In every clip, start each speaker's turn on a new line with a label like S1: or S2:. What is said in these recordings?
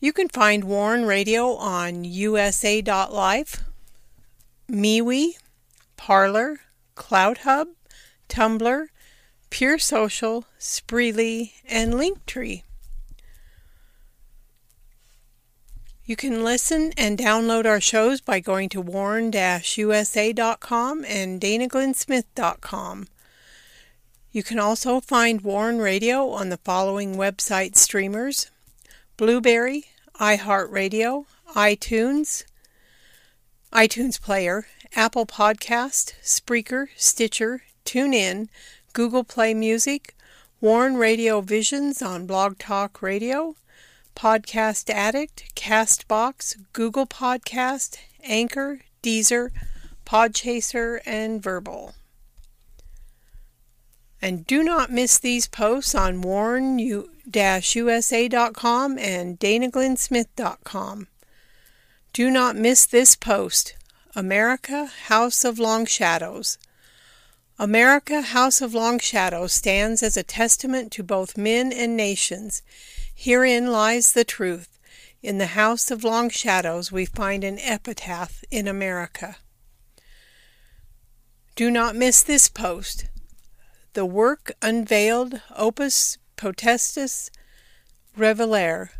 S1: You can find Warn Radio on usa.life, MeWe, Parler, CloutHub, Tumblr, Pure Social, Spreely, and Linktree. You can listen and download our shows by going to warn-usa.com and danaglennsmith.com. You can also find Warn Radio on the following website streamers Blubrry, iHeartRadio, iTunes, iTunes Player, Apple Podcast, Spreaker, Stitcher, TuneIn, Google Play Music, Warn Radio Visions on Blog Talk Radio, Podcast Addict, Castbox, Google Podcast, Anchor, Deezer, Podchaser, and Verbal. And do not miss these posts on warn-usa.com and danaglennsmith.com. Do not miss this post, America, House of Long Shadows. America, House of Long Shadows stands as a testament to both men and nations. Herein lies the truth. In the House of Long Shadows we find an epitaph in America. Do not miss this post. The work unveiled, Opus Potestas Revelare.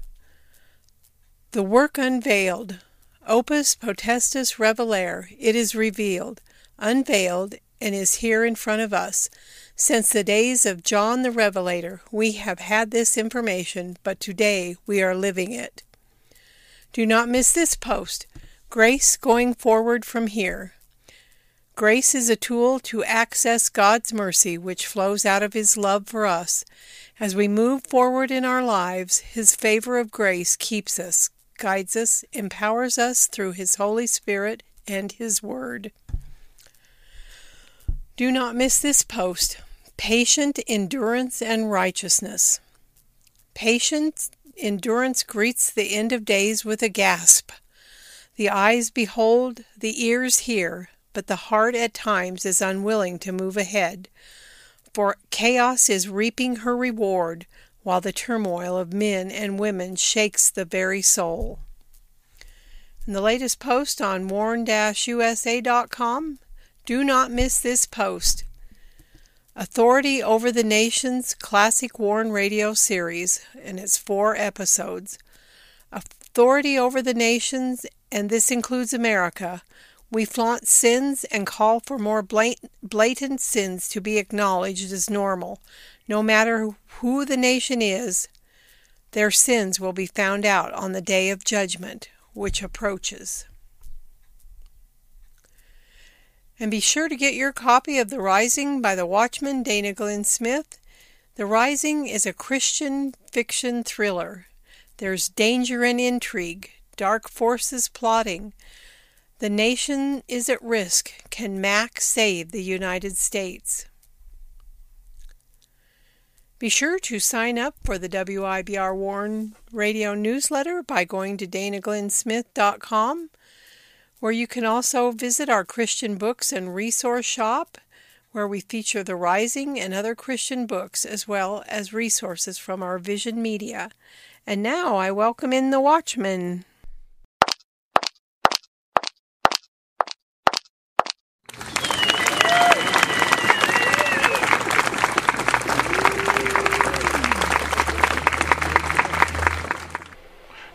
S1: The work unveiled, Opus Potestas Revelare. It is revealed, unveiled, and is here in front of us. Since the days of John the Revelator, we have had this information, but today we are living it. Do not miss this post. Grace going forward from here. Grace is a tool to access God's mercy, which flows out of His love for us. As we move forward in our lives, His favor of grace keeps us, guides us, empowers us through His Holy Spirit and His Word. Do not miss this post. Patient endurance and righteousness. Patient endurance greets the end of days with a gasp. The eyes behold, the ears hear, but the heart at times is unwilling to move ahead. For chaos is reaping her reward, while the turmoil of men and women shakes the very soul. In the latest post on warn-usa.com, do not miss this post. Authority Over the Nations Classic Warn Radio Series, and it's four episodes. Authority Over the Nations, and this includes America. We flaunt sins and call for more blatant sins to be acknowledged as normal. No matter who the nation is, their sins will be found out on the day of judgment, which approaches. And be sure to get your copy of The Rising by the Watchman Dana Glenn Smith. The Rising is a Christian fiction thriller. There's danger and intrigue, dark forces plotting. The nation is at risk. Can Mac save the United States? Be sure to sign up for the WIBR Warn radio newsletter by going to danaglennsmith.com where you can also visit our Christian books and resource shop, where we feature The Rising and other Christian books, as well as resources from our Vision Media. And now I welcome in the Watchman.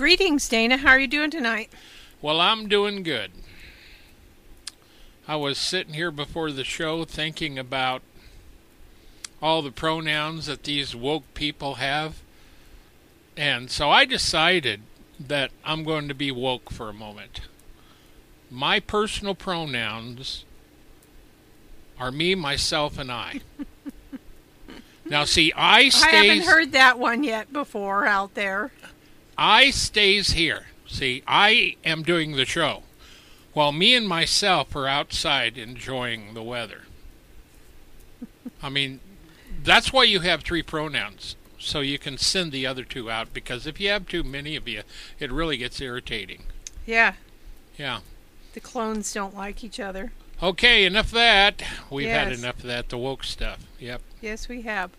S1: Greetings, Dana. How are you doing tonight?
S2: Well, I'm doing good. I was sitting here before the show thinking about all the pronouns that these woke people have. And so I decided that I'm going to be woke for a moment. My personal pronouns are me, myself, and I. now, see, I stays.
S1: I haven't heard that one yet before out there.
S2: I stays here. See, I am doing the show, while me and myself are outside enjoying the weather. I mean, that's why you have three pronouns, so you can send the other two out. Because if you have too many of you, it really gets irritating.
S1: Yeah.
S2: Yeah.
S1: The clones don't like each other.
S2: Okay, enough of that. We've
S1: yes.
S2: had enough of that. The woke stuff. Yep.
S1: Yes, we have.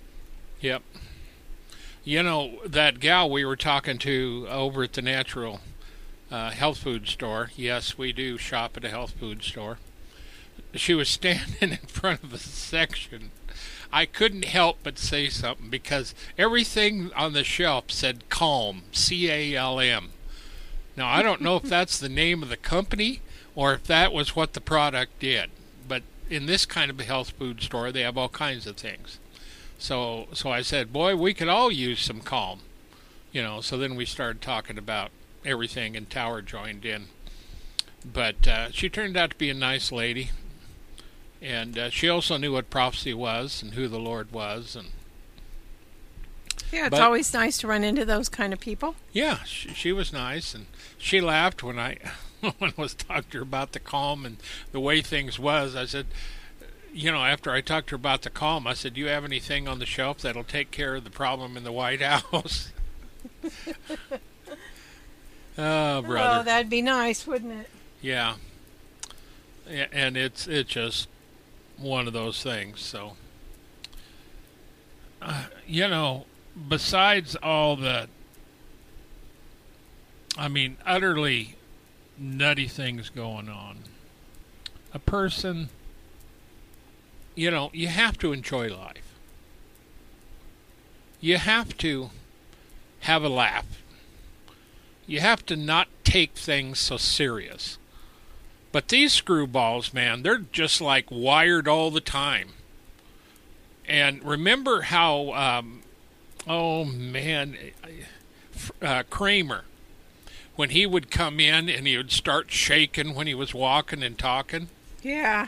S2: Yep. You know that gal we were talking to over at the natural uh, health food store. Yes, we do shop at a health food store. She was standing in front of a section I couldn't help but say something because everything on the shelf said Calm, C A L M. Now, I don't know if that's the name of the company or if that was what the product did, but in this kind of a health food store, they have all kinds of things. So, so I said, "Boy, we could all use some Calm," you know. So then we started talking about everything, and Tower joined in. But uh, she turned out to be a nice lady, and uh, she also knew what prophecy was and who the Lord was, and
S1: yeah, it's
S2: But-
S1: always nice to run into those kind of people.
S2: yeah, she, she was nice, and she laughed when I when I was talking to her about the calm and the way things was. I said, you know, after I talked to her about the calm, I said, "Do you have anything on the shelf that'll take care of the problem in the White House?" oh, brother.
S1: Oh, that'd be nice, wouldn't it?
S2: Yeah. And it's it's just one of those things. So, uh, you know, besides all the, I mean, utterly nutty things going on, a person, you know, you have to enjoy life. You have to have a laugh. You have to not take things so serious. But these screwballs, man, they're just like wired all the time. And remember how, um, oh man, uh, Kramer, when he would come in and he would start shaking when he was walking and talking.
S1: Yeah.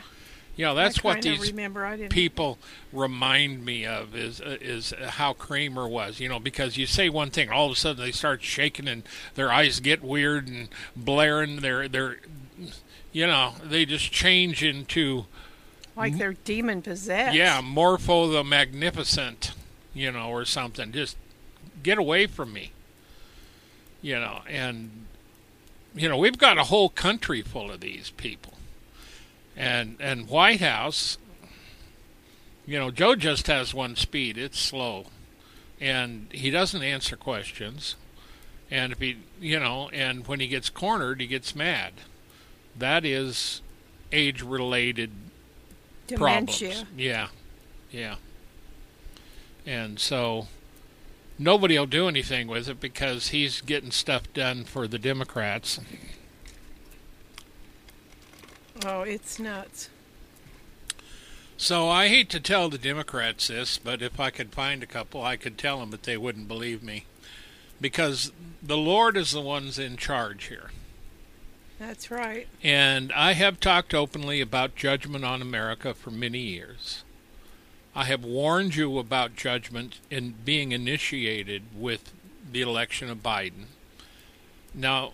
S2: Know, that's what these
S1: remember. I didn't.
S2: people remind me of is is how Kramer was. You know, because you say one thing, all of a sudden they start shaking and their eyes get weird and blaring. They're they're, you know, they just change into
S1: like they're demon possessed.
S2: yeah, Morpho the Magnificent, you know, or something. Just get away from me. You know, and you know we've got a whole country full of these people, and and White House. You know, Joe just has one speed. It's slow, and he doesn't answer questions. And if he, you know, and when he gets cornered, he gets mad. That is age-related
S1: Dementia.
S2: problems. Yeah, yeah. And so nobody will do anything with it because he's getting stuff done for the Democrats.
S1: Oh, it's nuts.
S2: So I hate to tell the Democrats this, but if I could find a couple, I could tell them, but they wouldn't believe me. Because the Lord is the one's in charge here.
S1: That's right.
S2: And I have talked openly about judgment on America for many years. I have warned you about judgment in being initiated with the election of Biden. Now,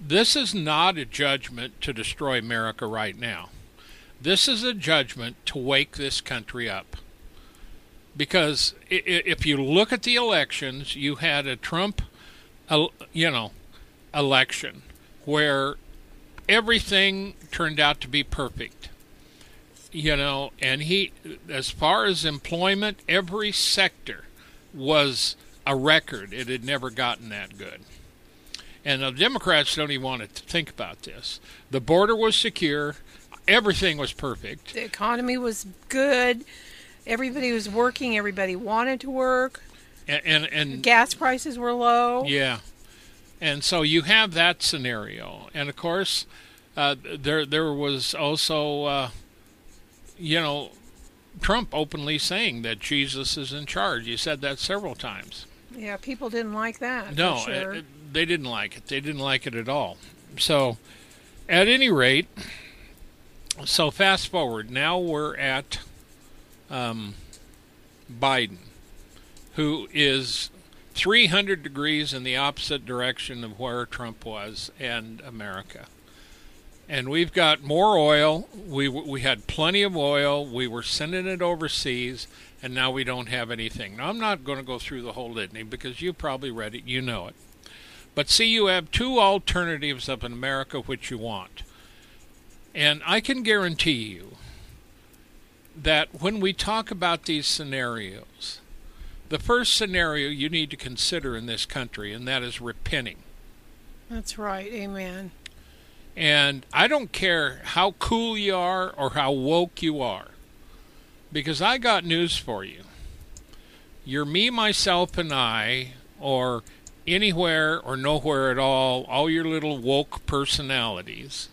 S2: this is not a judgment to destroy America right now. This is a judgment to wake this country up. Because if you look at the elections, you had a Trump, you know, election where everything turned out to be perfect. You know, and he, as far as employment, every sector was a record. It had never gotten that good. And the Democrats don't even want to think about this. The border was secure, everything was perfect.
S1: The economy was good. Everybody was working. Everybody wanted to work.
S2: And, and, and
S1: Gas prices were low.
S2: Yeah. And so you have that scenario. And of course, uh, there there was also, uh, you know, Trump openly saying that Jesus is in charge. He said that several times.
S1: Yeah, people didn't like that.
S2: No,
S1: sure.
S2: it, it, they didn't like it. They didn't like it at all. So, at any rate, so fast forward. Now we're at um, Biden, who is 300 degrees in the opposite direction of where Trump was and America. And we've got more oil. We we had plenty of oil. We were sending it overseas, and now we don't have anything. Now I'm not going to go through the whole litany because you probably read it. You know it. But see, you have two alternatives of in America which you want. And I can guarantee you that when we talk about these scenarios, the first scenario you need to consider in this country, and that is repenting.
S1: That's right. Amen.
S2: And I don't care how cool you are or how woke you are, because I got news for you. You're me, myself, and I, or anywhere or nowhere at all, all your little woke personalities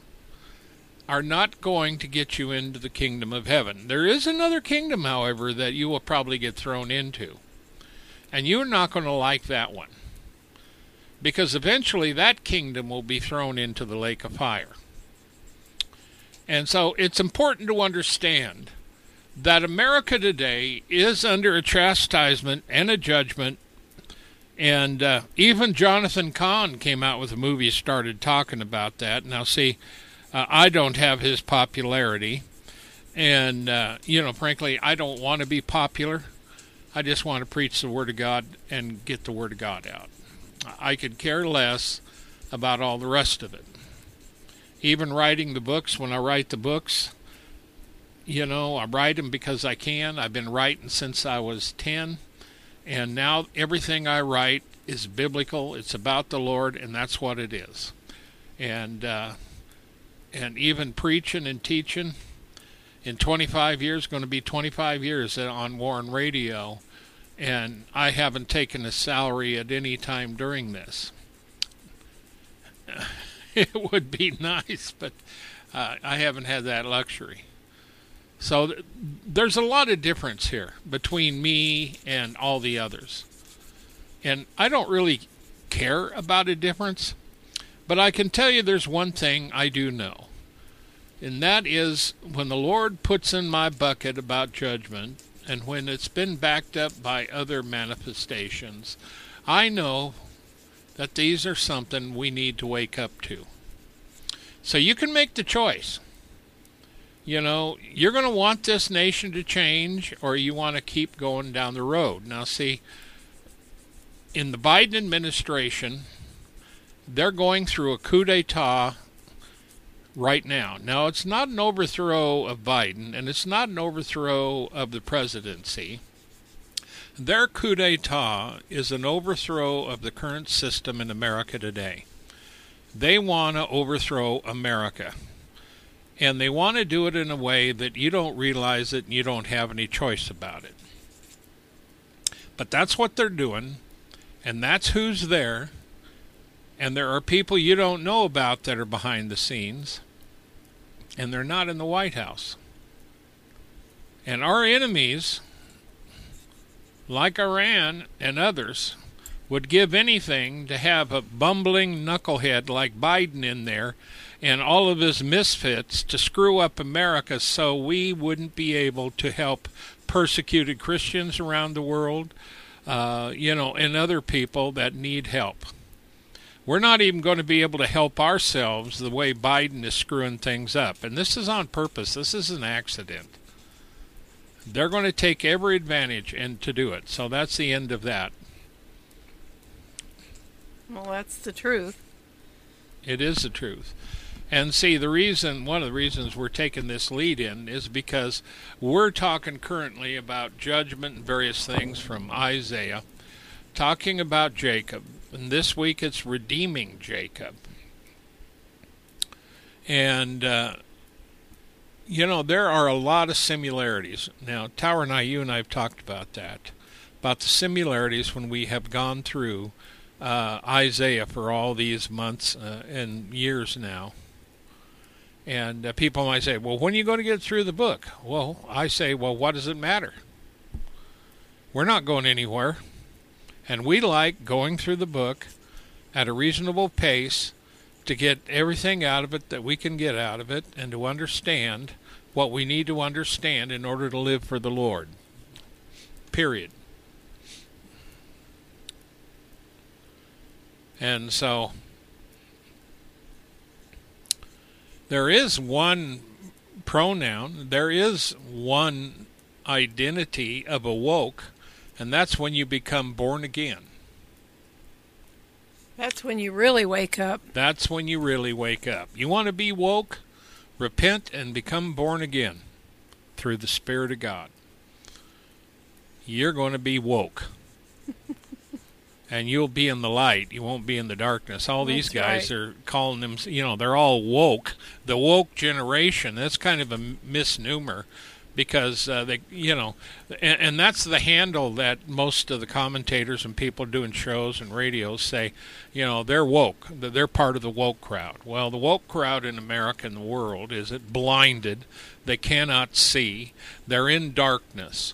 S2: are not going to get you into the kingdom of heaven. There is another kingdom, however, that you will probably get thrown into. And you're not going to like that one. Because eventually that kingdom will be thrown into the lake of fire. And so it's important to understand that America today is under a chastisement and a judgment. And uh, even Jonathan Cahn came out with a movie, started talking about that. Now, see, uh, I don't have his popularity. And, uh, you know, frankly, I don't want to be popular. I just want to preach the Word of God and get the Word of God out. I could care less about all the rest of it. Even writing the books, when I write the books, you know, I write them because I can. I've been writing since I was 10. And now everything I write is biblical. It's about the Lord, and that's what it is. And, uh, and even preaching and teaching in 25 years, going to be 25 years on Warn Radio, and I haven't taken a salary at any time during this. It would be nice, but uh, I haven't had that luxury. So th- there's a lot of difference here between me and all the others. And I don't really care about a difference, but I can tell you there's one thing I do know. And that is when the Lord puts in my bucket about judgment, and when it's been backed up by other manifestations, I know that these are something we need to wake up to. So you can make the choice. You know, you're going to want this nation to change, or you want to keep going down the road. Now, see, in the Biden administration, they're going through a coup d'etat right now. Now, it's not an overthrow of Biden, and it's not an overthrow of the presidency. Their coup d'etat is an overthrow of the current system in America today. They want to overthrow America. And they want to do it in a way that you don't realize it and you don't have any choice about it. But that's what they're doing, and that's who's there. And there are people you don't know about that are behind the scenes, and they're not in the White House. And our enemies, like Iran and others, would give anything to have a bumbling knucklehead like Biden in there and all of his misfits to screw up America so we wouldn't be able to help persecuted Christians around the world, uh, you know, and other people that need help. We're not even going to be able to help ourselves the way Biden is screwing things up. And this is on purpose. This is an accident. They're going to take every advantage and to do it. So that's the end of that.
S1: Well, that's the truth.
S2: It is the truth. And see, the reason, one of the reasons we're taking this lead in is because we're talking currently about judgment and various things from Isaiah, talking about Jacob. And this week it's redeeming Jacob. And, uh, you know, there are a lot of similarities. Now, Tower and I, you and I have talked about that, about the similarities when we have gone through uh, Isaiah for all these months uh, and years now. And uh, people might say, well, when are you going to get through the book? Well, I say, well, what does it matter? We're not going anywhere. And we like going through the book at a reasonable pace to get everything out of it that we can get out of it and to understand what we need to understand in order to live for the Lord. Period. And so there is one pronoun, there is one identity of awoke, and that's when you become born again.
S1: That's when you really wake up.
S2: That's when you really wake up. You want to be woke? Repent and become born again through the Spirit of God. You're going to be woke. And you'll be in the light. You won't be in the darkness. All these guys
S1: right.
S2: are calling them, you know, they're all woke. The woke generation. That's kind of a misnomer because uh, they, you know, and, and that's the handle that most of the commentators and people doing shows and radios say, you know, they're woke. They're part of the woke crowd. Well, the woke crowd in America and the world is it blinded. They cannot see. They're in darkness.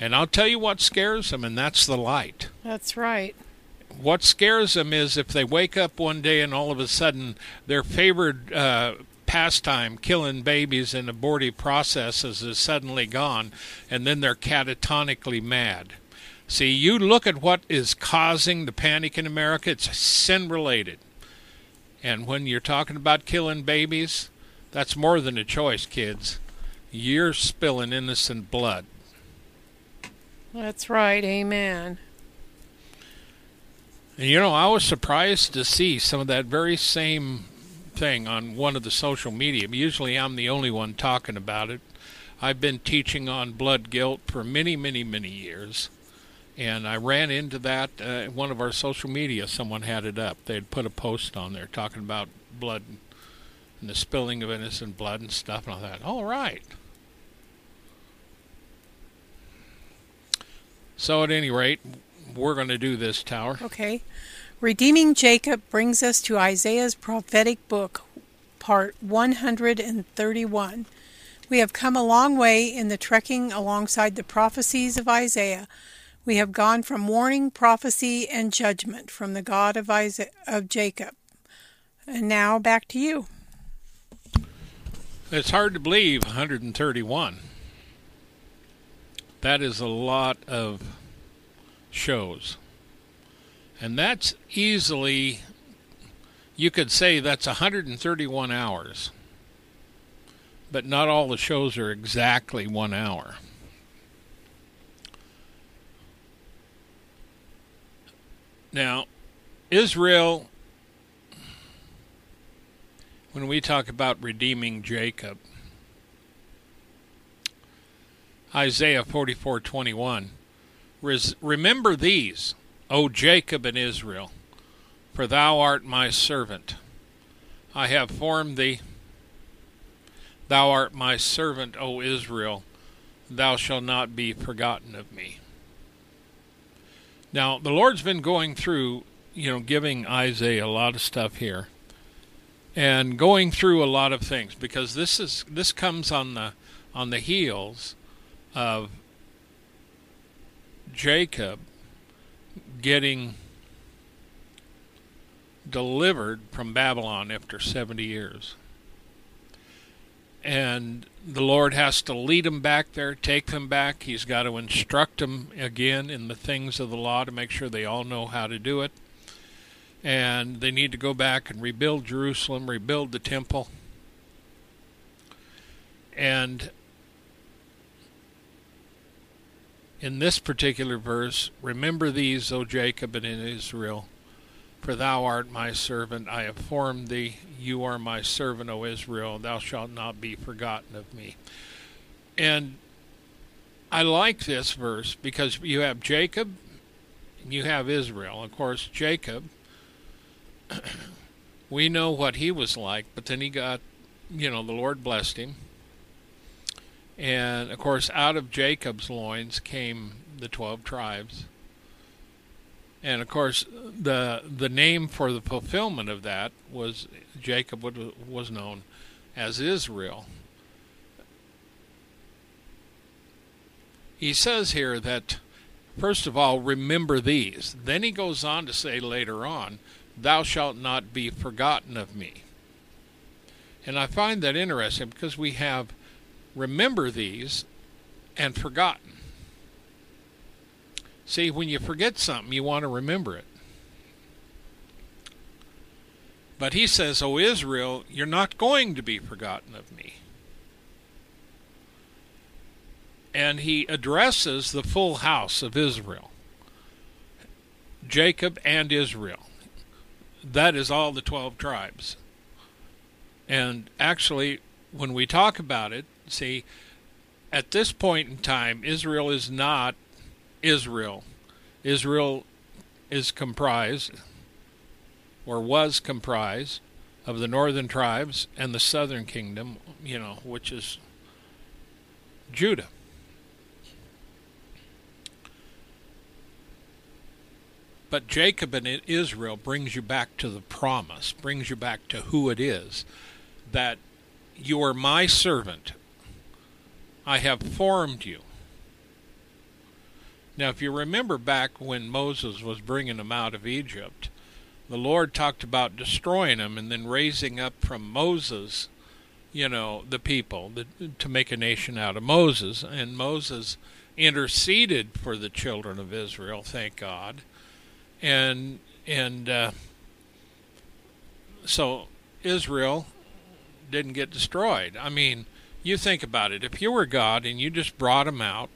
S2: And I'll tell you what scares them, and that's the light.
S1: That's right.
S2: What scares them is if they wake up one day and all of a sudden their favorite uh, pastime, killing babies in abortive processes, is suddenly gone, and then they're catatonically mad. See, you look at what is causing the panic in America, it's sin related. And when you're talking about killing babies, that's more than a choice, kids. You're spilling innocent blood.
S1: That's right. Amen.
S2: You know, I was surprised to see some of that very same thing on one of the social media. Usually I'm the only one talking about it. I've been teaching on blood guilt for many, many, many years. And I ran into that. Uh, one of our social media, someone had it up. They had put a post on there talking about blood and the spilling of innocent blood and stuff. And I thought, all right. So, at any rate, we're going to do this, Tower.
S1: Okay. Redeeming Jacob brings us to Isaiah's prophetic book, part 131. We have come a long way in the trekking alongside the prophecies of Isaiah. We have gone from warning, prophecy, and judgment from the God of, Isaiah, of Jacob. And now back to you.
S2: It's hard to believe 131. That is a lot of shows. And that's easily, you could say that's 131 hours. But not all the shows are exactly one hour. Now, Israel, when we talk about redeeming Jacob, Isaiah 44:21 Remember these O Jacob and Israel, for thou art my servant. I have formed thee. Thou art my servant, O Israel. Thou shalt not be forgotten of me. Now, the Lord's been going through, you know, giving Isaiah a lot of stuff here and going through a lot of things because this is this comes on the on the heels of Jacob getting delivered from Babylon after 70 years. And the Lord has to lead them back there, take them back. He's got to instruct them again in the things of the law to make sure they all know how to do it. And they need to go back and rebuild Jerusalem, rebuild the temple. And in this particular verse, remember these, O Jacob and Israel, for thou art my servant, I have formed thee, you are my servant, O Israel, thou shalt not be forgotten of me. And I like this verse because you have Jacob you have Israel. Of course, Jacob, we know what he was like, but then he got, you know, the Lord blessed him and of course, out of Jacob's loins came the 12 tribes. And of course, the the name for the fulfillment of that was Jacob was known as Israel. He says here that first of all, remember these. Then he goes on to say later on, "Thou shalt not be forgotten of me." And I find that interesting because we have remember these and forgotten. See, when you forget something, you want to remember it. But he says, O Israel, you're not going to be forgotten of me. And he addresses the full house of Israel Jacob and Israel. That is all the 12 tribes. And actually, when we talk about it, see, at this point in time, Israel is not Israel. Israel is comprised, or was comprised, of the northern tribes and the southern kingdom, you know, which is Judah. But Jacob and Israel brings you back to the promise, brings you back to who it is that you are my servant. I have formed you. Now, if you remember back when Moses was bringing them out of Egypt, the Lord talked about destroying them and then raising up from Moses, you know, the people to make a nation out of Moses. And Moses interceded for the children of Israel, thank God. And and uh, so Israel didn't get destroyed. I mean, you think about it. If you were God and you just brought them out,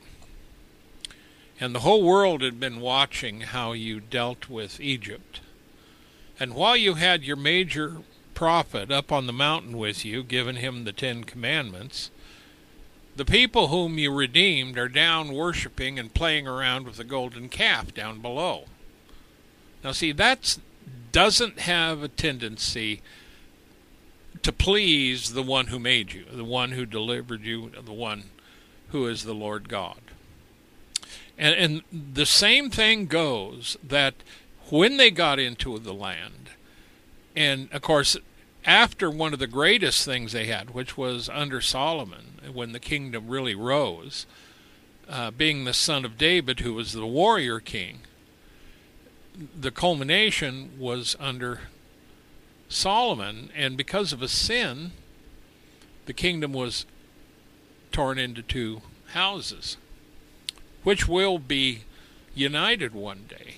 S2: and the whole world had been watching how you dealt with Egypt, and while you had your major prophet up on the mountain with you, giving him the Ten Commandments, the people whom you redeemed are down worshiping and playing around with the golden calf down below. Now, see, that doesn't have a tendency to please the one who made you, the one who delivered you, the one who is the Lord God. And, and the same thing goes that when they got into the land, and of course, after one of the greatest things they had, which was under Solomon, when the kingdom really rose, uh, being the son of David, who was the warrior king, the culmination was under Solomon, and because of a sin, the kingdom was torn into two houses, which will be united one day.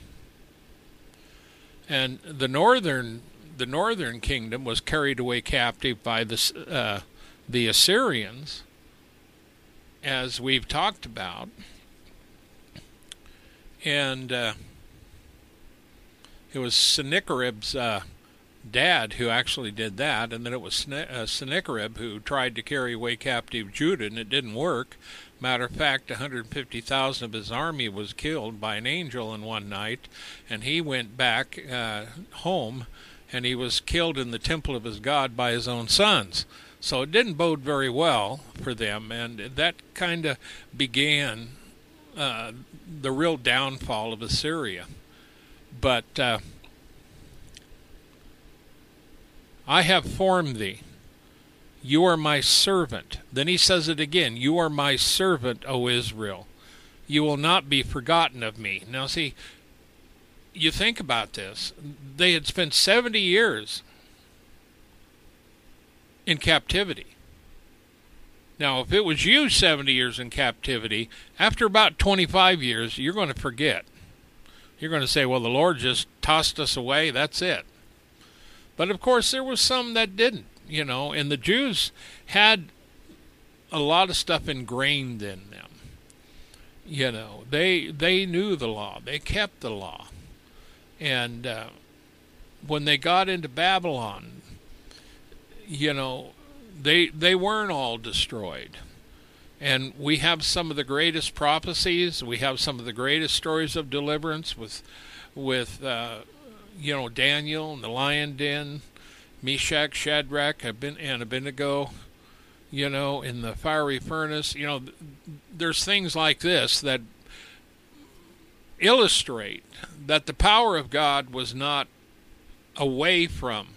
S2: And the northern the northern kingdom was carried away captive by the uh, the Assyrians, as we've talked about, and uh, it was Sennacherib's uh, dad who actually did that, and then it was uh, Sennacherib who tried to carry away captive Judah, and it didn't work. Matter of fact, 150,000 of his army was killed by an angel in one night, and he went back uh, home, and he was killed in the temple of his god by his own sons. So it didn't bode very well for them, and that kind of began uh, the real downfall of Assyria. But uh, I have formed thee. You are my servant. Then he says it again You are my servant, O Israel. You will not be forgotten of me. Now, see, you think about this. They had spent 70 years in captivity. Now, if it was you 70 years in captivity, after about 25 years, you're going to forget. You're going to say, well, the Lord just tossed us away. That's it. But of course, there was some that didn't, you know, and the Jews had a lot of stuff ingrained in them. You know, they they knew the law, they kept the law, and uh, when they got into Babylon, you know, they they weren't all destroyed. And we have some of the greatest prophecies. We have some of the greatest stories of deliverance with, with uh, you know, Daniel and the lion den, Meshach, Shadrach, and Abednego, you know, in the fiery furnace. You know, there's things like this that illustrate that the power of God was not away from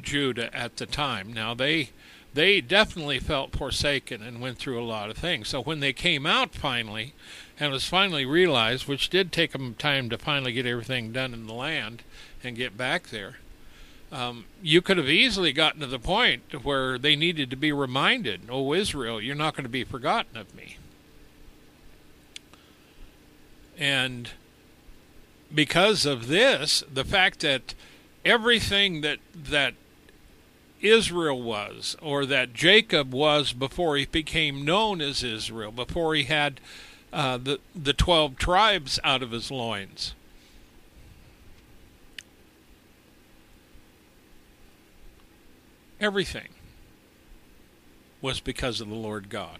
S2: Judah at the time. Now they they definitely felt forsaken and went through a lot of things. So when they came out finally, and was finally realized, which did take them time to finally get everything done in the land and get back there, um, you could have easily gotten to the point where they needed to be reminded, "Oh Israel, you're not going to be forgotten of me." And because of this, the fact that everything that that Israel was, or that Jacob was before he became known as Israel, before he had uh, the the twelve tribes out of his loins. Everything was because of the Lord God.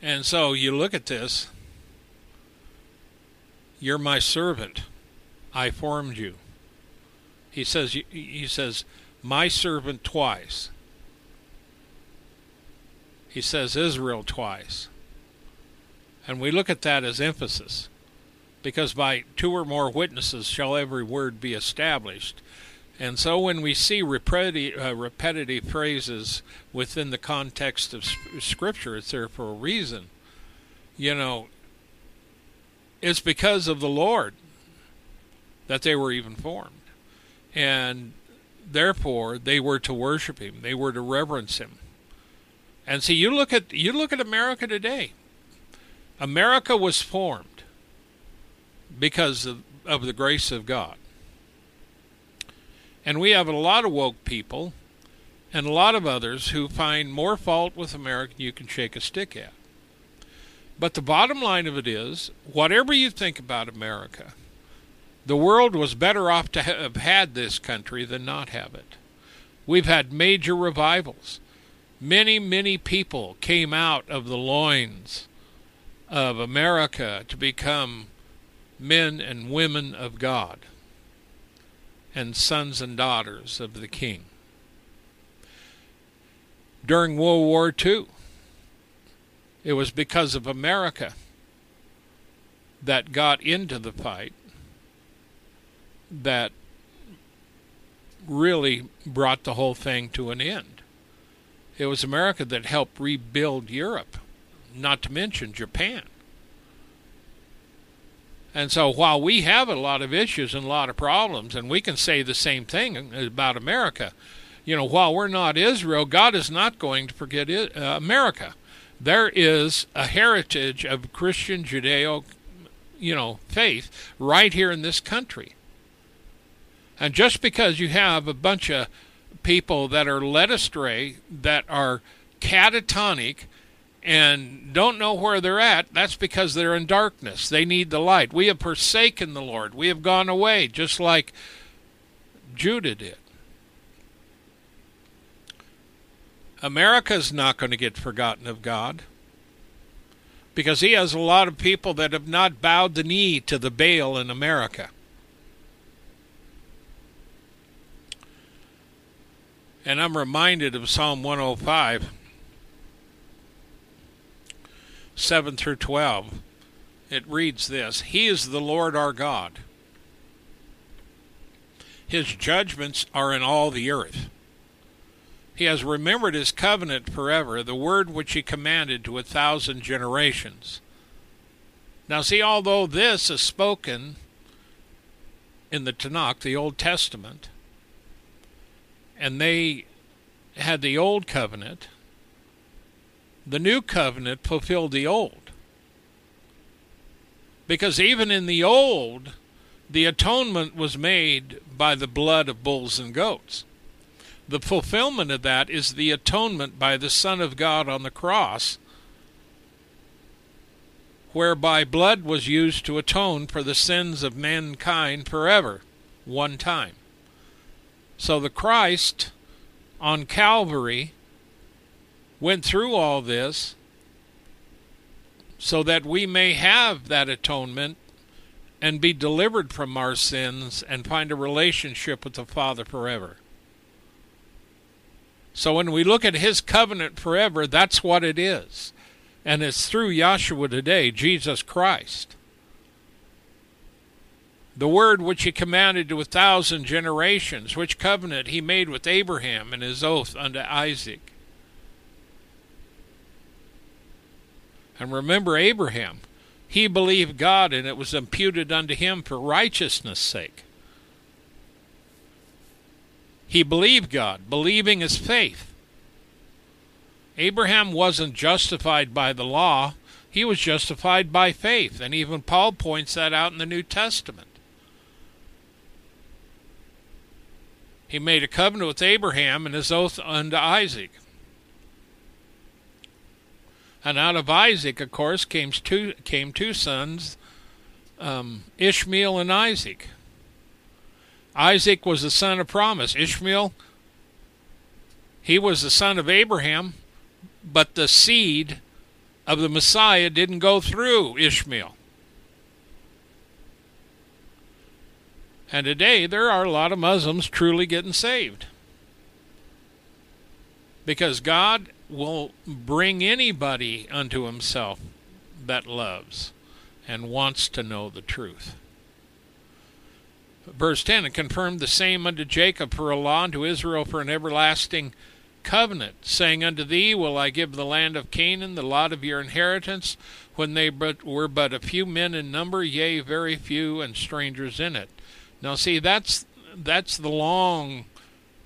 S2: And so you look at this. You're my servant. I formed you. He says he says my servant twice. He says Israel twice. And we look at that as emphasis because by two or more witnesses shall every word be established. And so when we see repetitive, uh, repetitive phrases within the context of Scripture, it's there for a reason. You know, it's because of the Lord that they were even formed. And therefore they were to worship him. They were to reverence him. And see you look at you look at America today. America was formed because of, of the grace of God. And we have a lot of woke people and a lot of others who find more fault with America than you can shake a stick at. But the bottom line of it is whatever you think about America, the world was better off to have had this country than not have it. We've had major revivals. Many, many people came out of the loins of America to become men and women of God and sons and daughters of the King. During World War II, it was because of America that got into the fight that really brought the whole thing to an end. It was America that helped rebuild Europe, not to mention Japan. And so while we have a lot of issues and a lot of problems, and we can say the same thing about America, you know, while we're not Israel, God is not going to forget uh, America. There is a heritage of Christian Judeo, you know, faith right here in this country. And just because you have a bunch of people that are led astray, that are catatonic, and don't know where they're at, that's because they're in darkness. They need the light. We have forsaken the Lord. We have gone away, just like Judah did. America's not going to get forgotten of God because He has a lot of people that have not bowed the knee to the Baal in America. And I'm reminded of Psalm 105, 7 through 12. It reads this He is the Lord our God. His judgments are in all the earth. He has remembered his covenant forever, the word which he commanded to a thousand generations. Now, see, although this is spoken in the Tanakh, the Old Testament, and they had the old covenant. The new covenant fulfilled the old. Because even in the old, the atonement was made by the blood of bulls and goats. The fulfillment of that is the atonement by the Son of God on the cross, whereby blood was used to atone for the sins of mankind forever, one time. So the Christ on Calvary went through all this so that we may have that atonement and be delivered from our sins and find a relationship with the Father forever. So when we look at his covenant forever, that's what it is. And it's through Yahshua today, Jesus Christ. The word which he commanded to a thousand generations, which covenant he made with Abraham and his oath unto Isaac. And remember Abraham. He believed God, and it was imputed unto him for righteousness' sake. He believed God. Believing is faith. Abraham wasn't justified by the law, he was justified by faith. And even Paul points that out in the New Testament. He made a covenant with Abraham and his oath unto Isaac. And out of Isaac, of course, came two, came two sons, um, Ishmael and Isaac. Isaac was the son of promise. Ishmael, he was the son of Abraham, but the seed of the Messiah didn't go through Ishmael. And today there are a lot of Muslims truly getting saved. Because God will bring anybody unto himself that loves and wants to know the truth. Verse 10 And confirmed the same unto Jacob for a law, unto Israel for an everlasting covenant, saying, Unto thee will I give the land of Canaan, the lot of your inheritance, when they but were but a few men in number, yea, very few, and strangers in it. Now, see, that's that's the long,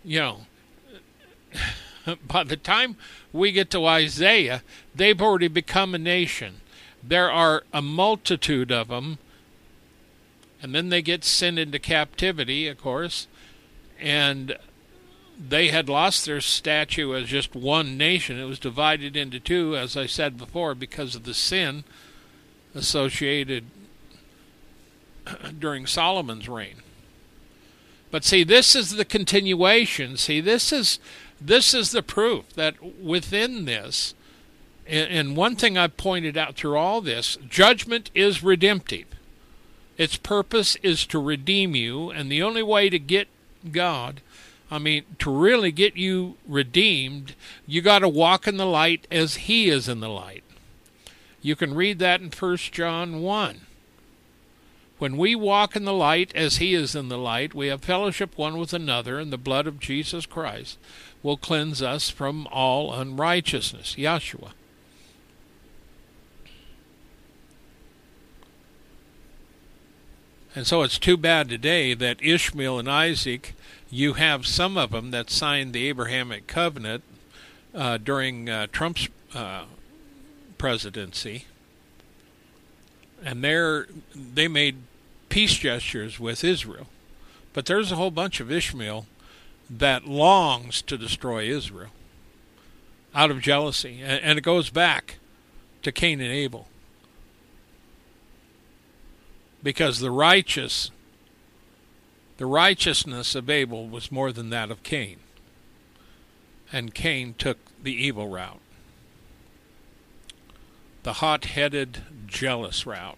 S2: you know. by the time we get to Isaiah, they've already become a nation. There are a multitude of them and then they get sent into captivity, of course, and they had lost their statue as just one nation. It was divided into two, as I said before, because of the sin associated during Solomon's reign. But see, this is the continuation. See, this is this is the proof that within this, and one thing I've pointed out through all this, judgment is redemptive. Its purpose is to redeem you, and the only way to get God, I mean, to really get you redeemed, you got to walk in the light as He is in the light. You can read that in 1 John 1. When we walk in the light as He is in the light, we have fellowship one with another, and the blood of Jesus Christ will cleanse us from all unrighteousness. Yahshua. And so it's too bad today that Ishmael and Isaac, you have some of them that signed the Abrahamic covenant uh, during uh, Trump's uh, presidency, and they're they made peace gestures with Israel. But there's a whole bunch of Ishmael that longs to destroy Israel out of jealousy, and, and it goes back to Cain and Abel because the righteous the righteousness of Abel was more than that of Cain. And Cain took the evil route. The hot-headed, jealous route.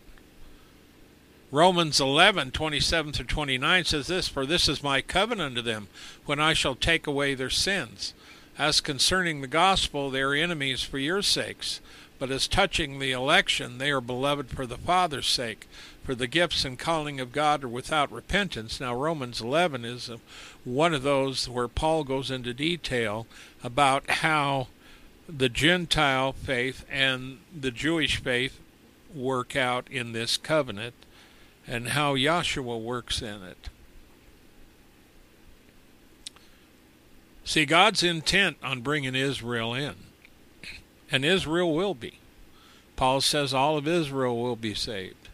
S2: Romans 11, 27 through 29 says this, For this is my covenant unto them, when I shall take away their sins. As concerning the gospel, they are enemies for your sakes. But as touching the election, they are beloved for the Father's sake for the gifts and calling of God are without repentance. Now, Romans 11 is one of those where Paul goes into detail about how the Gentile faith and the Jewish faith work out in this covenant and how Yahshua works in it. See, God's intent on bringing Israel in, and Israel will be. Paul says all of Israel will be saved.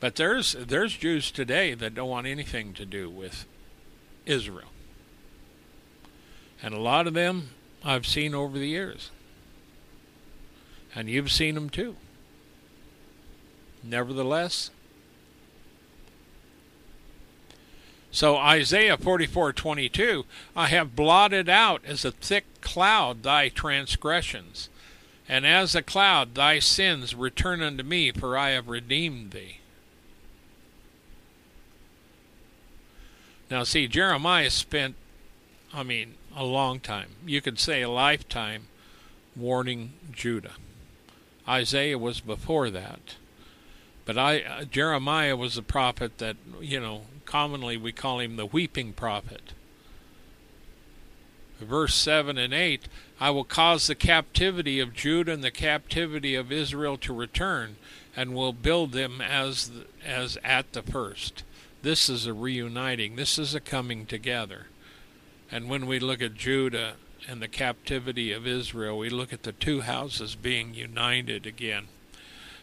S2: But there's there's Jews today that don't want anything to do with Israel. And a lot of them I've seen over the years. And you've seen them too. Nevertheless, So Isaiah 44:22, I have blotted out as a thick cloud thy transgressions, and as a cloud thy sins return unto me, for I have redeemed thee. Now, see, Jeremiah spent, I mean, a long time. You could say a lifetime warning Judah. Isaiah was before that. But I, uh, Jeremiah was a prophet that, you know, commonly we call him the weeping prophet. Verse 7 and 8 I will cause the captivity of Judah and the captivity of Israel to return, and will build them as, as at the first. This is a reuniting, this is a coming together. And when we look at Judah and the captivity of Israel, we look at the two houses being united again.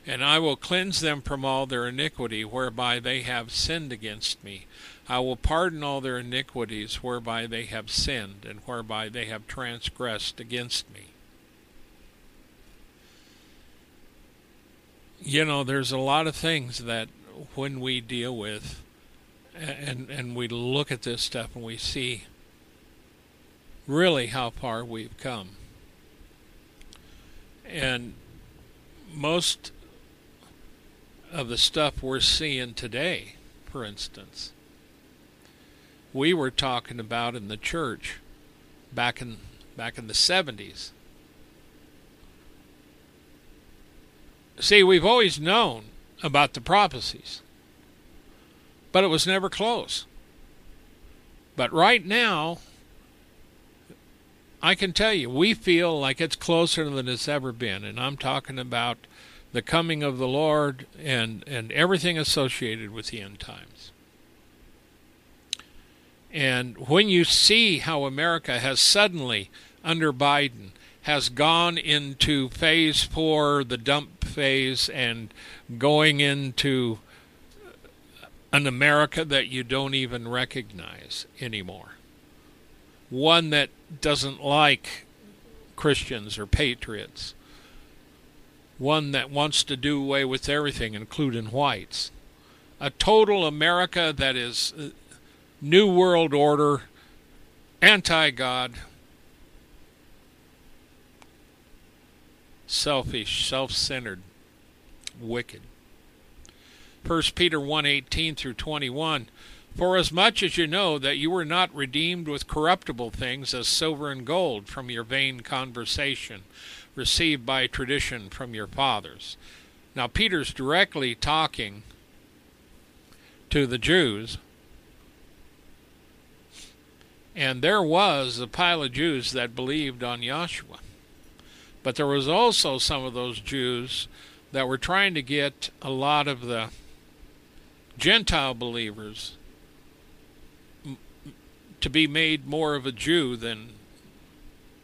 S2: And I will cleanse them from all their iniquity whereby they have sinned against me. I will pardon all their iniquities whereby they have sinned and whereby they have transgressed against me. You know, there's a lot of things that when we deal with and and we look at this stuff and we see really how far we've come. And most of the stuff we're seeing today, for instance, we were talking about in the church back in back in the 70s. See, we've always known about the prophecies, but it was never close. But right now, I can tell you, we feel like it's closer than it's ever been, and I'm talking about the coming of the Lord and, and everything associated with the end times. And when you see how America has suddenly, under Biden, has gone into phase four, the dump phase, and going into an America that you don't even recognize anymore. One that doesn't like Christians or patriots one that wants to do away with everything, including whites. A total America that is uh, New World Order, anti God, selfish, self centered, wicked. 1 Peter 1:18 through 21 For as much as you know that you were not redeemed with corruptible things as silver and gold from your vain conversation received by tradition from your fathers. Now, Peter's directly talking to the Jews, and there was a pile of Jews that believed on Yahshua. But there was also some of those Jews that were trying to get a lot of the Gentile believers to be made more of a Jew than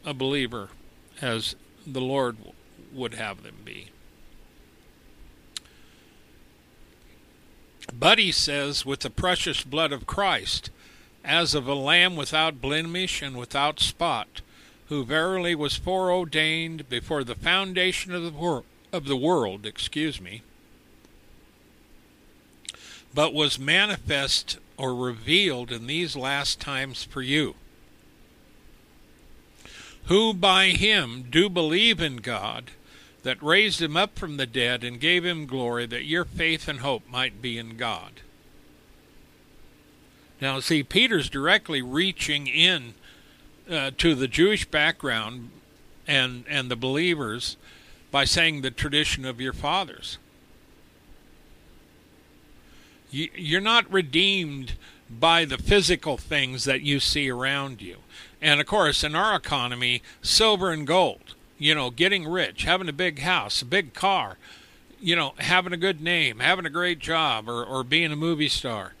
S2: a believer as the Lord would have them be. But he says, with the precious blood of Christ, as of a lamb without blemish and without spot, who verily was foreordained before the foundation of the, wor- of the world, excuse me, but was manifest or revealed in these last times for you who by him do believe in God, that raised him up from the dead and gave him glory, that your faith and hope might be in God. Now, see, Peter's directly reaching in uh, to the Jewish background and and the believers by saying the tradition of your fathers. You, you're not redeemed by the physical things that you see around you. And of course, in our economy, silver and gold, you know, getting rich, having a big house, a big car, you know, having a good name, having a great job, or, or being a movie star.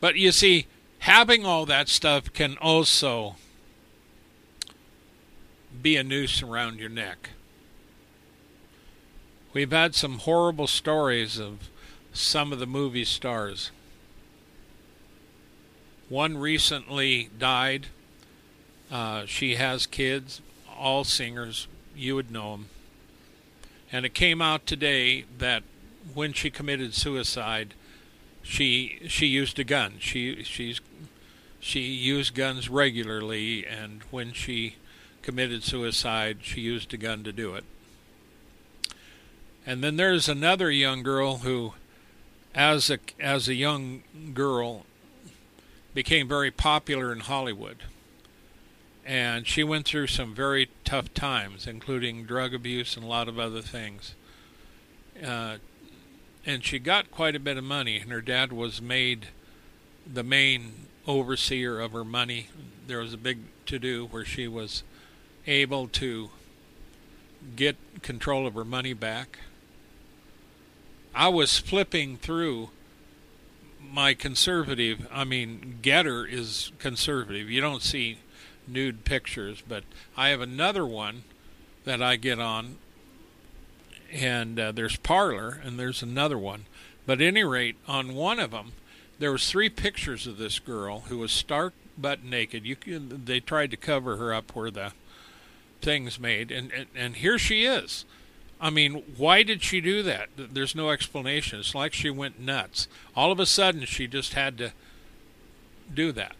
S2: But you see, having all that stuff can also be a noose around your neck. We've had some horrible stories of some of the movie stars one recently died. Uh, she has kids, all singers. You would know them. And it came out today that when she committed suicide, she she used a gun. She she's she used guns regularly, and when she committed suicide, she used a gun to do it. And then there's another young girl who as a as a young girl became very popular in Hollywood. And she went through some very tough times, including drug abuse and a lot of other things. Uh, and she got quite a bit of money, and her dad was made the main overseer of her money. There was a big to do where she was able to get control of her money back. I was flipping through my conservative, I mean, GETTR is conservative. You don't see nude pictures, but I have another one that I get on, and uh, there's Parler, and there's another one. But any rate, on one of them, there was three pictures of this girl who was stark butt naked. You can, they tried to cover her up where the things made, and, and and here she is. I mean, why did she do that? There's no explanation. It's like she went nuts. All of a sudden, she just had to do that.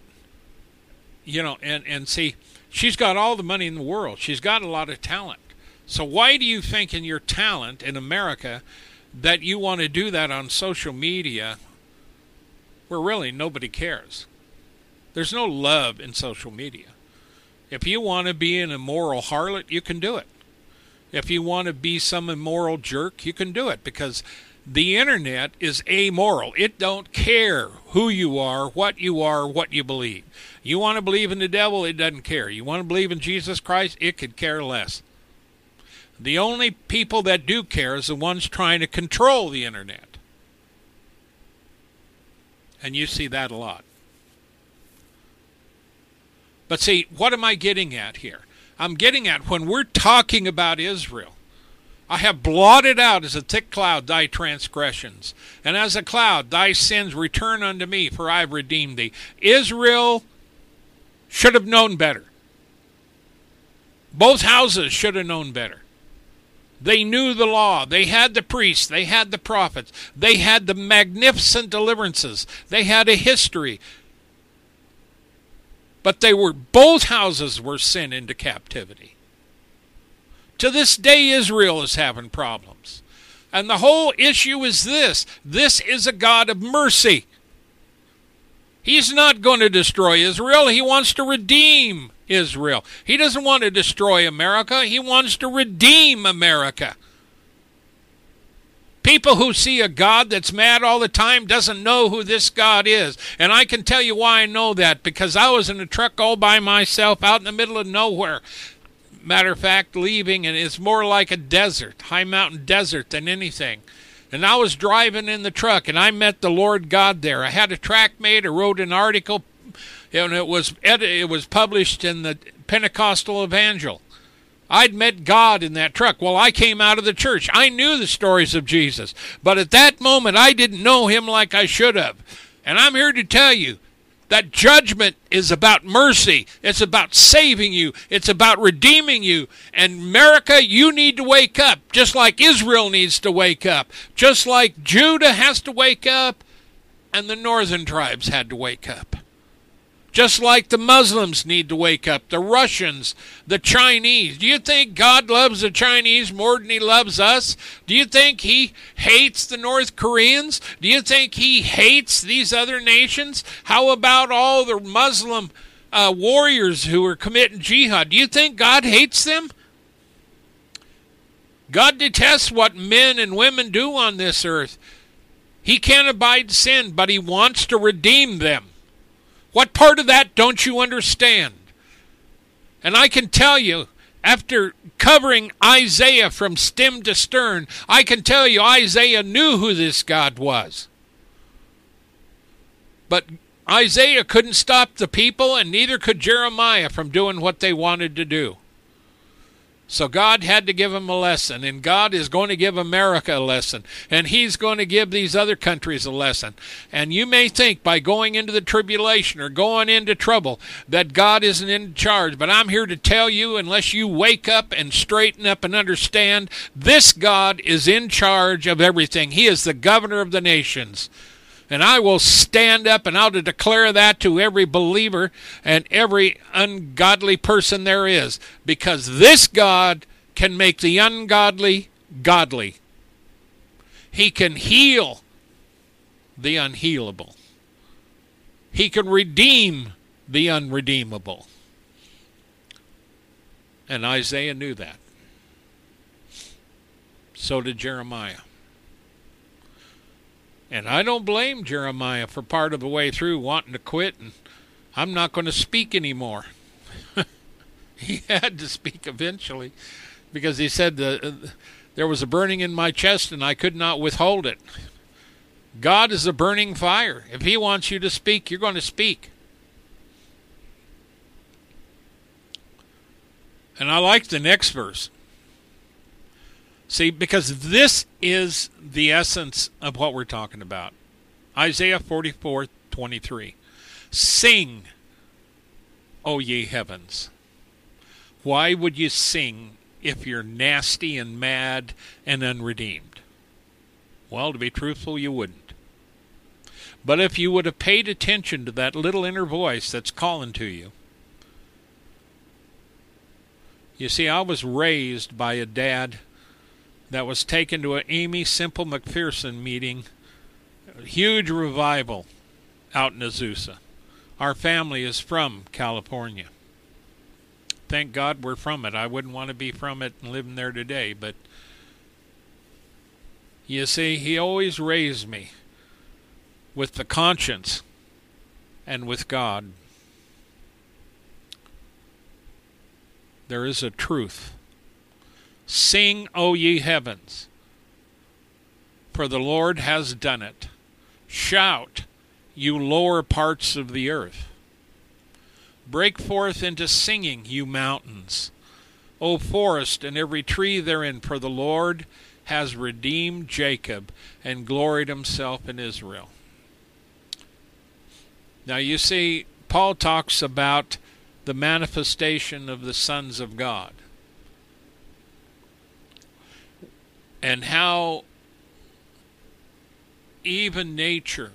S2: You know, and, and see, she's got all the money in the world. She's got a lot of talent. So why do you think in your talent in America that you want to do that on social media where really nobody cares? There's no love in social media. If you want to be an immoral harlot, you can do it. If you want to be some immoral jerk, you can do it because the internet is amoral. It don't care who you are, what you are, what you believe. You want to believe in the devil, it doesn't care. You want to believe in Jesus Christ, it could care less. The only people that do care is the ones trying to control the internet. And you see that a lot. But see, what am I getting at here? I'm getting at when we're talking about Israel, I have blotted out as a thick cloud thy transgressions, and as a cloud thy sins return unto me, for I have redeemed thee. Israel should have known better. Both houses should have known better. They knew the law. They had the priests. They had the prophets. They had the magnificent deliverances. They had a history. But they were both houses were sent into captivity. To this day Israel is having problems. And the whole issue is this this is a God of mercy. He's not going to destroy Israel. He wants to redeem Israel. He doesn't want to destroy America. He wants to redeem America. People who see a God that's mad all the time doesn't know who this God is. And I can tell you why I know that because I was in a truck all by myself out in the middle of nowhere. Matter of fact, leaving, and it's more like a desert, high mountain desert than anything. And I was driving in the truck, and I met the Lord God there. I had a track made. I wrote an article, and it was it was published in the Pentecostal Evangel. I'd met God in that truck. Well, I came out of the church. I knew the stories of Jesus. But at that moment, I didn't know him like I should have. And I'm here to tell you that judgment is about mercy. It's about saving you. It's about redeeming you. And America, you need to wake up, just like Israel needs to wake up, just like Judah has to wake up, and the northern tribes had to wake up. Just like the Muslims need to wake up, the Russians, the Chinese. Do you think God loves the Chinese more than he loves us? Do you think he hates the North Koreans? Do you think he hates these other nations? How about all the Muslim uh, warriors who are committing jihad? Do you think God hates them? God detests what men and women do on this earth. He can't abide sin, but he wants to redeem them. What part of that don't you understand? And I can tell you, after covering Isaiah from stem to stern, I can tell you Isaiah knew who this God was. But Isaiah couldn't stop the people, and neither could Jeremiah from doing what they wanted to do. So God had to give him a lesson, and God is going to give America a lesson, and He's going to give these other countries a lesson. And you may think by going into the tribulation or going into trouble that God isn't in charge, but I'm here to tell you, unless you wake up and straighten up and understand, this God is in charge of everything. He is the governor of the nations. And I will stand up and I'll declare that to every believer and every ungodly person there is. Because this God can make the ungodly godly. He can heal the unhealable. He can redeem the unredeemable. And Isaiah knew that. So did Jeremiah. And I don't blame Jeremiah for part of the way through wanting to quit and I'm not going to speak anymore. he had to speak eventually because he said the, uh, there was a burning in my chest and I could not withhold it. God is a burning fire. If He wants you to speak, you're going to speak. And I like the next verse. See, because this is the essence of what we're talking about. Isaiah 44 23. Sing, O ye heavens. Why would you sing if you're nasty and mad and unredeemed? Well, to be truthful, you wouldn't. But if you would have paid attention to that little inner voice that's calling to you, you see, I was raised by a dad that was taken to an Aimee Semple McPherson meeting, a huge revival out in Azusa. Our family is from California. Thank God we're from it. I wouldn't want to be from it and living there today, but you see, he always raised me with the conscience and with God. There is a truth Sing, O ye heavens, for the Lord has done it. Shout, you lower parts of the earth. Break forth into singing, you mountains. O forest and every tree therein, for the Lord has redeemed Jacob and gloried himself in Israel. Now you see, Paul talks about the manifestation of the sons of God. And how even nature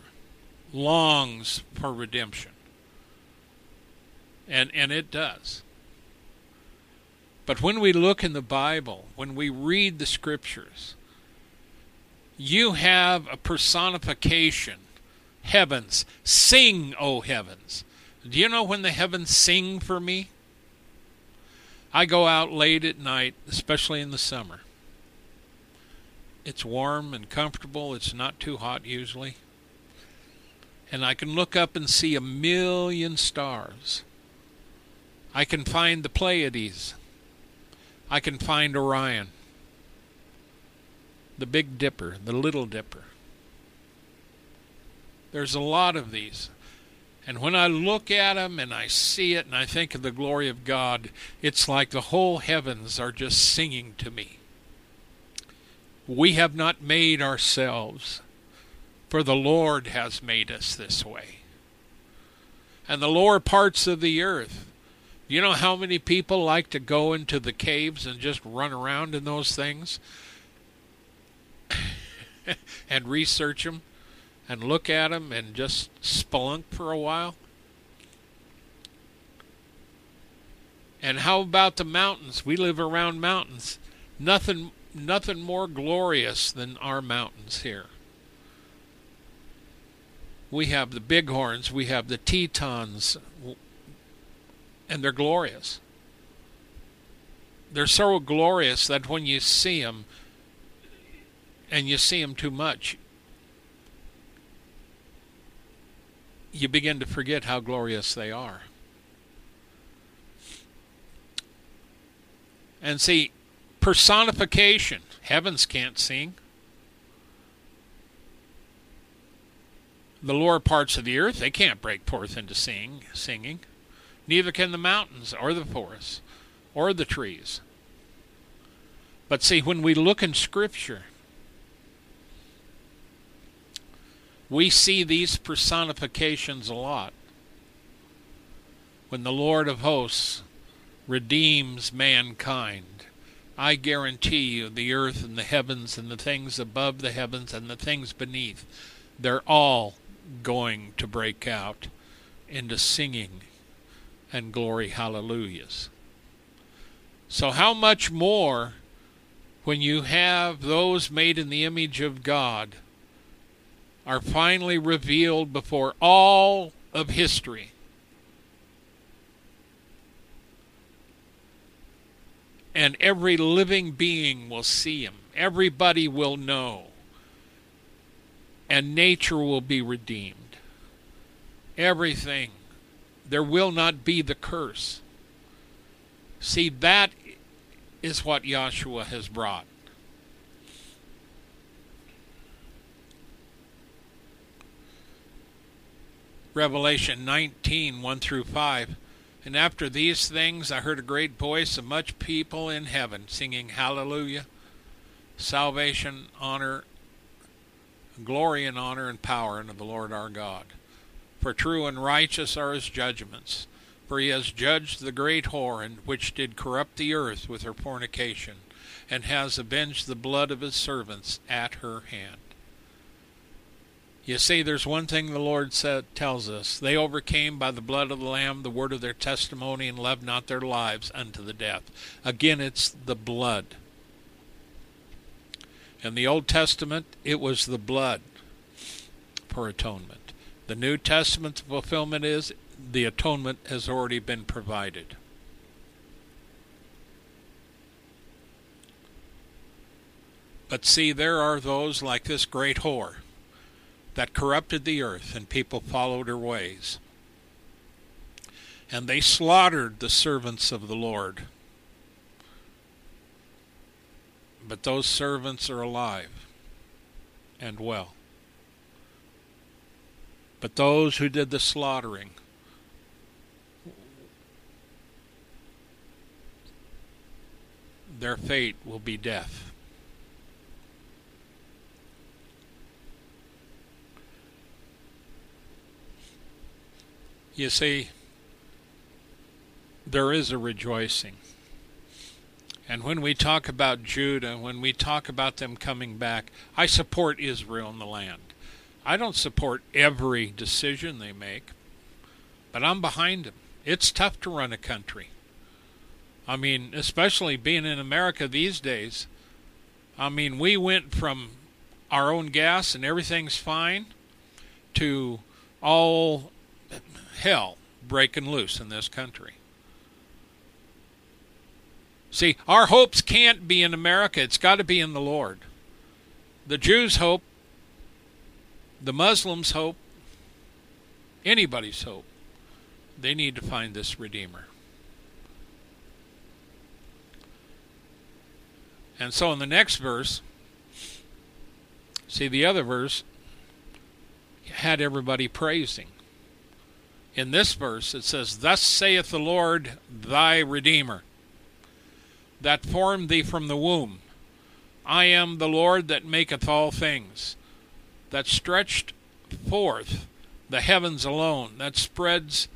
S2: longs for redemption. And and it does. But when we look in the Bible, when we read the scriptures, you have a personification. Heavens, sing, O heavens. Do you know when the heavens sing for me? I go out late at night, especially in the summer, it's warm and comfortable. It's not too hot usually. And I can look up and see a million stars. I can find the Pleiades. I can find Orion. The Big Dipper, the Little Dipper. There's a lot of these. And when I look at them and I see it and I think of the glory of God, it's like the whole heavens are just singing to me. We have not made ourselves, for the Lord has made us this way. And the lower parts of the earth, you know how many people like to go into the caves and just run around in those things and research them and look at them and just spelunk for a while? And how about the mountains? We live around mountains. Nothing nothing more glorious than our mountains here. We have the bighorns, we have the Tetons, and they're glorious. They're so glorious that when you see them, and you see them too much, you begin to forget how glorious they are. And see, personification. Heavens can't sing. The lower parts of the earth, they can't break forth into sing, singing. Neither can the mountains or the forests or the trees. But see, when we look in Scripture, we see these personifications a lot. When the Lord of hosts redeems mankind, I guarantee you the earth and the heavens and the things above the heavens and the things beneath, they're all going to break out into singing and glory hallelujahs. So, how much more when you have those made in the image of God are finally revealed before all of history. And every living being will see him. Everybody will know. And nature will be redeemed. Everything. There will not be the curse. See, that is what Yahshua has brought. Revelation 19, 1 through 5. And after these things I heard a great voice of much people in heaven singing Hallelujah, salvation, honor, glory and honor and power unto the Lord our God. For true and righteous are his judgments. For he has judged the great whore, which did corrupt the earth with her fornication, and has avenged the blood of his servants at her hand. You see, there's one thing the Lord said, tells us. They overcame by the blood of the Lamb, the word of their testimony, and loved not their lives unto the death. Again, it's the blood. In the Old Testament, it was the blood for atonement. The New Testament fulfillment is the atonement has already been provided. But see, there are those like this great whore that corrupted the earth, and people followed her ways. And they slaughtered the servants of the Lord. But those servants are alive and well. But those who did the slaughtering, their fate will be death. You see, there is a rejoicing. And when we talk about Judah, when we talk about them coming back, I support Israel and the land. I don't support every decision they make, but I'm behind them. It's tough to run a country. I mean, especially being in America these days. I mean, we went from our own gas and everything's fine to all hell breaking loose in this country. See, our hopes can't be in America, it's got to be in the Lord. The Jews' hope, the Muslims' hope, anybody's hope. They need to find this Redeemer. And so in the next verse, see the other verse had everybody praising in this verse it says, Thus saith the Lord thy Redeemer, that formed thee from the womb. I am the Lord that maketh all things, that stretched forth the heavens alone, that spreads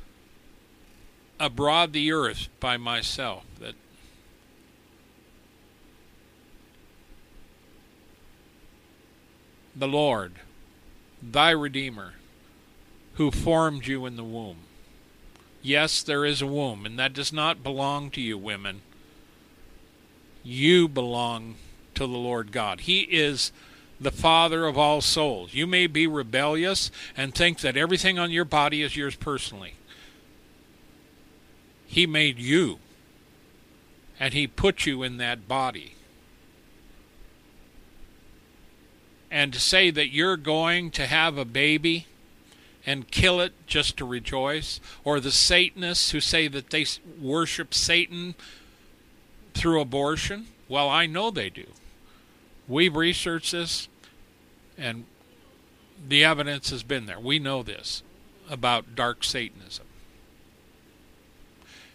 S2: abroad the earth by myself, that the Lord, thy Redeemer, who formed you in the womb. Yes, there is a womb, and that does not belong to you, women. You belong to the Lord God. He is the Father of all souls. You may be rebellious and think that everything on your body is yours personally. He made you, and He put you in that body. And to say that you're going to have a baby and kill it just to rejoice, or the Satanists who say that they worship Satan through abortion. Well, I know they do. We've researched this, and the evidence has been there. We know this about dark Satanism.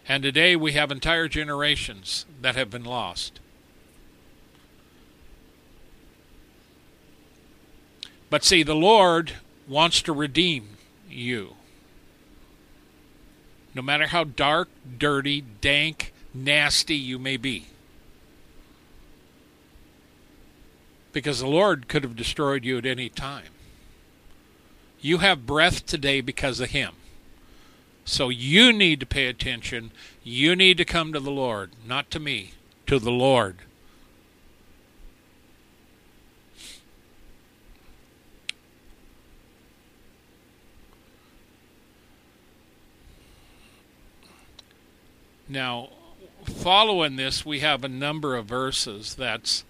S2: And today we have entire generations that have been lost. But see, the Lord wants to redeem you. No matter how dark, dirty, dank, nasty you may be. Because the Lord could have destroyed you at any time. You have breath today because of Him. So you need to pay attention. You need to come to the Lord, not to me, to the Lord. Now, following this, we have a number of verses that's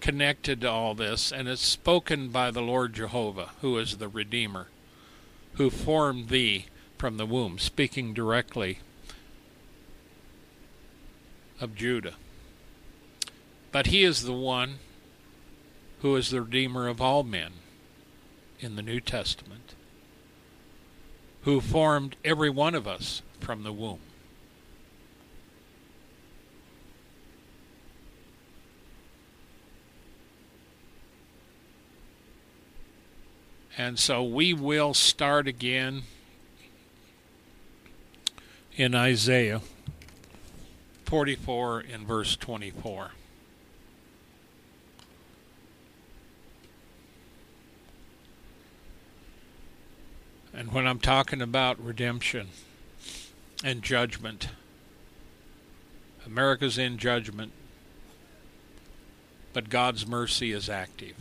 S2: connected to all this, and it's spoken by the Lord Jehovah, who is the Redeemer, who formed thee from the womb, speaking directly of Judah. But he is the one who is the Redeemer of all men in the New Testament, who formed every one of us from the womb. And so we will start again in Isaiah 44 in verse 24. And when I'm talking about redemption and judgment, America's in judgment, but God's mercy is active.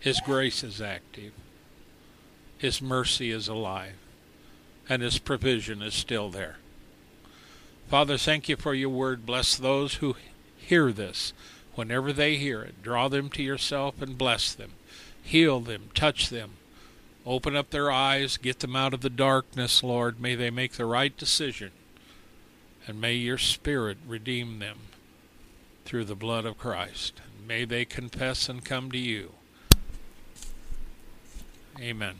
S2: His grace is active. His mercy is alive. And His provision is still there. Father, thank you for your word. Bless those who hear this. Whenever they hear it, draw them to yourself and bless them. Heal them, touch them. Open up their eyes, get them out of the darkness, Lord. May they make the right decision. And may your Spirit redeem them through the blood of Christ. May they confess and come to you. Amen.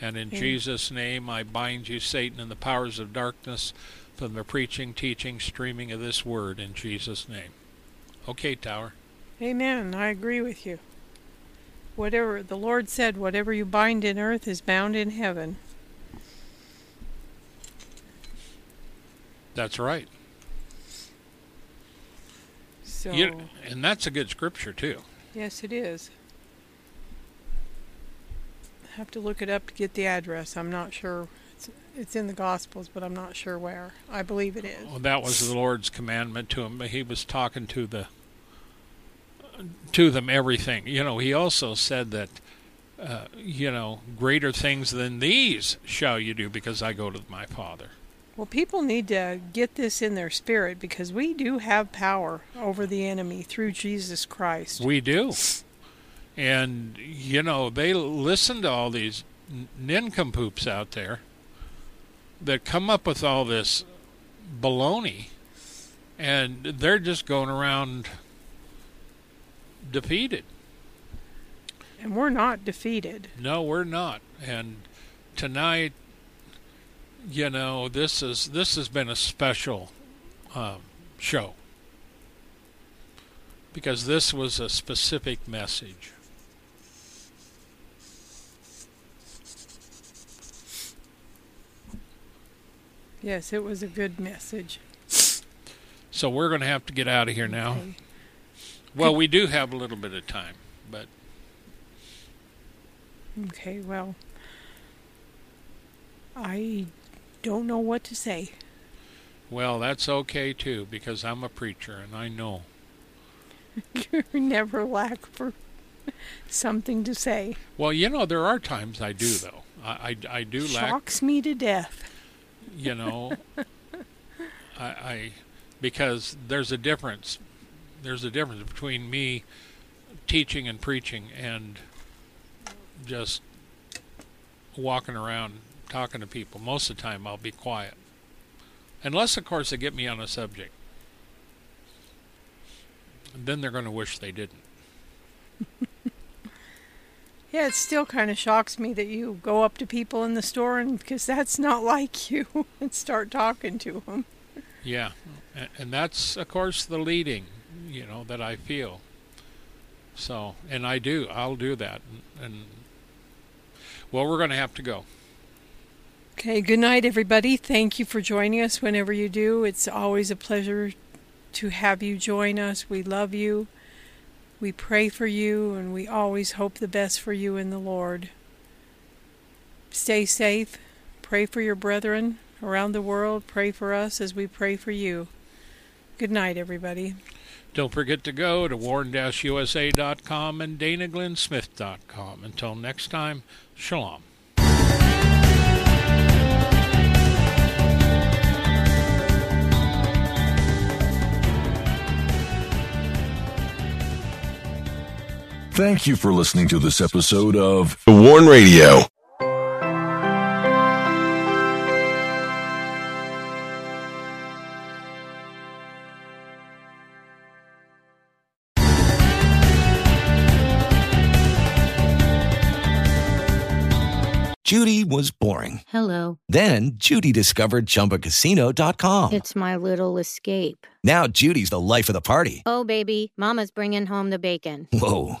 S2: And in Amen. Jesus' name, I bind you, Satan, and the powers of darkness from the preaching, teaching, streaming of this word in Jesus' name. Okay, Tower.
S1: Amen. I agree with you. Whatever the Lord said, whatever you bind in earth is bound in heaven.
S2: That's right.
S1: So,
S2: you, and that's a good scripture too.
S1: Yes, it is have to look it up to get the address. I'm not sure. It's, it's in the Gospels, but I'm not sure where. I believe it is.
S2: Well, that was the Lord's commandment to him. But he was talking to the to them everything. You know, he also said that uh, you know, greater things than these shall you do because I go to my Father.
S1: Well, people need to get this in their spirit because we do have power over the enemy through Jesus Christ.
S2: We do. And, you know, they listen to all these nincompoops out there that come up with all this baloney, and they're just going around defeated.
S1: And we're not defeated.
S2: No, we're not. And tonight, you know, this is this has been a special um, show because this was a specific message.
S1: Yes, it was a good message.
S2: So we're going to have to get out of here now. Okay. Well, we do have a little bit of time, but.
S1: Okay, well, I don't know what to say.
S2: Well, that's okay too, because I'm a preacher and I know.
S1: you never lack for something to say.
S2: Well, you know, there are times I do, though. I, I, I do
S1: Shocks
S2: lack.
S1: Shocks me to death
S2: you know, I, I because there's a difference. There's a difference between me teaching and preaching and just walking around talking to people. Most of the time, I'll be quiet, unless, of course, they get me on a subject. Then they're going to wish they didn't.
S1: Yeah, it still kind of shocks me that you go up to people in the store and because that's not like you and start talking to them.
S2: Yeah, and that's of course the leading, you know, that I feel. So, and I do, I'll do that, and, and well, we're going to have to go.
S1: Okay, good night, everybody. Thank you for joining us whenever you do. It's always a pleasure to have you join us. We love you. We pray for you and we always hope the best for you in the Lord. Stay safe. Pray for your brethren around the world. Pray for us as we pray for you. Good night, everybody.
S2: Don't forget to go to warn-usa.com and danaglennsmith.com. Until next time, shalom.
S3: Thank you for listening to this episode of The Warn Radio.
S4: Judy was boring.
S5: Hello.
S4: Then Judy discovered ChumbaCasino.com.
S5: It's my little escape.
S4: Now Judy's the life of the party.
S5: Oh, baby, Mama's bringing home the bacon.
S4: Whoa,